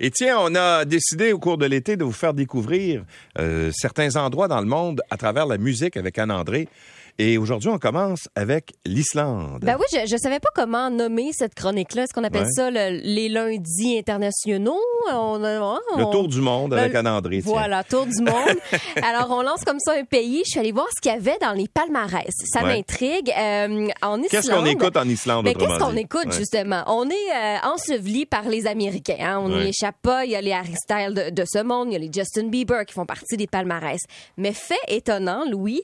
Et tiens, on a décidé au cours de l'été de vous faire découvrir euh, certains endroits dans le monde à travers la musique avec Anne-André. Et aujourd'hui, on commence avec l'Islande. Ben oui, je, je savais pas comment nommer cette chronique-là. Est-ce qu'on appelle Ouais. ça le- les lundis internationaux? On, a- on- Le tour du monde avec Ben, Anne-André. tiens. Voilà, tour du monde. Alors, on lance comme ça un pays. Je suis allée voir ce qu'il y avait dans les palmarès. Ça Ouais. m'intrigue. Euh, en Islande. Qu'est-ce qu'on écoute en Islande, Mais autrement qu'est-ce qu'on écoute, Ouais. justement? On est euh, enseveli par les Américains. hein. On n'y échappe pas. Il y a les Harry Styles de, de ce monde. Il y a les Justin Bieber qui font partie des palmarès. Mais fait étonnant, Louis,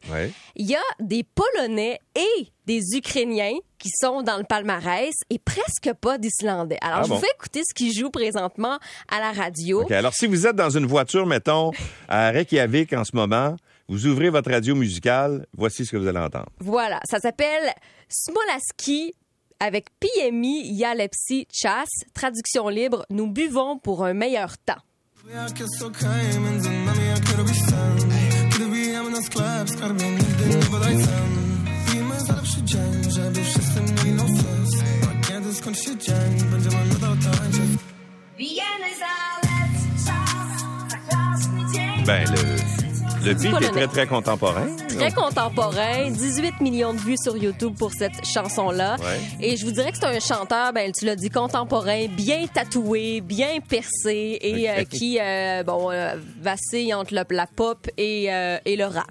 il y a des Polonais et des Ukrainiens qui sont dans le palmarès et presque pas d'Islandais. Alors, Ah je bon? vous fais écouter ce qu'ils jouent présentement à la radio. OK. Alors, si vous êtes dans une voiture, mettons, à Reykjavik en ce moment, vous ouvrez votre radio musicale, voici ce que vous allez entendre. Voilà, ça s'appelle Smolaski avec PMI Yalepsi Chas. Traduction libre, nous buvons pour un meilleur temps. Na sklep, skarbie nigdy nie badaj sen Pijmy zalepszy dzień, żeby wszyscy mieli no fest A kiedy skończy się dzień, będziemy nadal tańczyć Wiemy zalet, czas, tak krasny dzień. Le, beat est très, très contemporain. Très contemporain, 18 millions de vues sur YouTube pour cette chanson-là. Ouais. Et je vous dirais que c'est un chanteur, ben tu l'as dit, contemporain, bien tatoué, bien percé et euh, qui, euh, bon, euh, vacille entre le- la pop et, et le rap.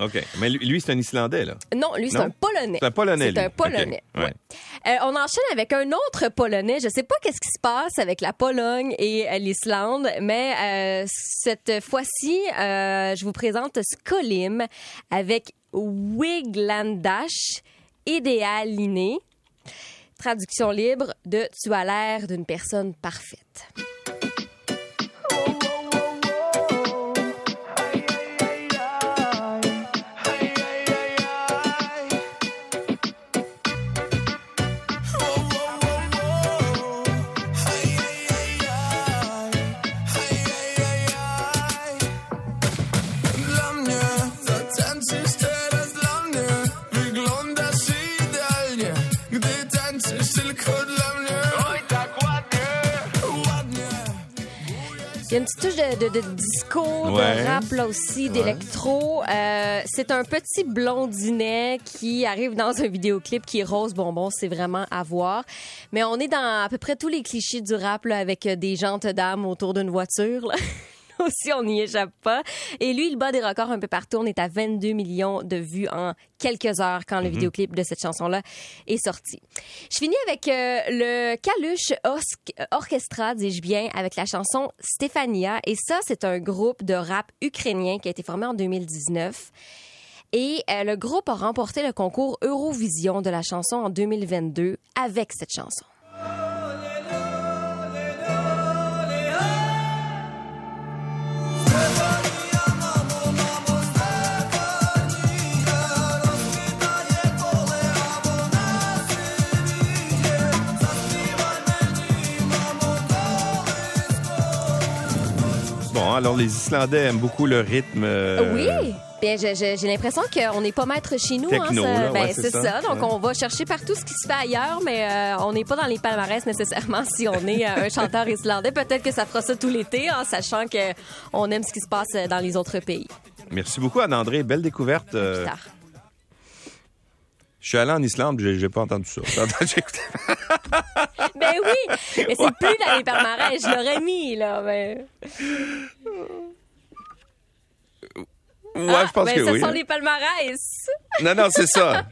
OK. Mais lui, c'est un Islandais, là. Non, lui, c'est un Polonais. C'est un Polonais, C'est un Polonais. Ouais. Euh, on enchaîne avec un autre Polonais. Je sais pas qu'est-ce qui se passe avec la Pologne et euh, l'Islande, mais euh, cette fois-ci, je vous présente Skolim avec Wiglandash Idealiné. Traduction libre de Tu as l'air d'une personne parfaite. Il y a une petite touche de, de- de disco, Ouais. de rap là aussi, d'électro. Euh, c'est un petit blondinet qui arrive dans un vidéoclip qui est rose bonbon. C'est vraiment à voir. Mais on est dans à peu près tous les clichés du rap là, avec euh, des jantes dames autour d'une voiture. Là. aussi, on n'y échappe pas. Et lui, il bat des records un peu partout. On est à 22 millions de vues en quelques heures quand le vidéoclip de cette chanson-là est sorti. Je finis avec euh, le Kalush Orsk- Orchestra, dis-je bien, avec la chanson Stefania. Et ça, c'est un groupe de rap ukrainien qui a été formé en 2019. Et euh, le groupe a remporté le concours Eurovision de la chanson en 2022 avec cette chanson. Bon, alors les Islandais aiment beaucoup le rythme. euh, Oui. Bien, j'ai l'impression qu'on n'est pas maître chez nous. Techno, hein, ça- ben, ouais, c'est ça. ça. Donc, Ouais. on va chercher partout ce qui se fait ailleurs, mais euh, on n'est pas dans les palmarès nécessairement si on est euh, un chanteur islandais. Peut-être que ça fera ça tout l'été, en sachant que on aime ce qui se passe dans les autres pays. Merci beaucoup, Anne-André. Belle découverte. euh, je suis allé en Islande, j'ai pas entendu ça. J'ai écouté. Ben oui, mais c'est plus dans les palmarès. Je l'aurais mis, là. Mais... Ouais, je pense ben, que ce oui. sont les palmarès. Non, non, c'est ça.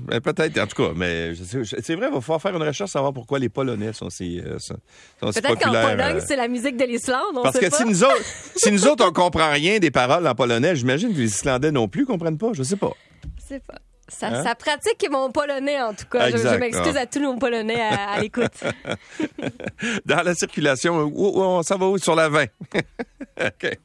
Ben, Peut-être, en tout cas, mais c'est vrai, il va falloir faire une recherche, savoir pourquoi les Polonais sont si, euh, sont, sont si Peut-être qu'en populaires. Pologne, euh, c'est la musique de l'Islande, on Parce sait que pas. si nous, autres, si nous autres, on comprend rien des paroles en polonais, j'imagine que les Islandais non plus comprennent pas. Je sais pas. Je sais pas. Ça, Hein? ça pratique mon polonais, en tout cas. Je- m'excuse Ah. à tous nos polonais à, à l'écoute. Dans la circulation, où on s'en va où? Sur la 20. OK.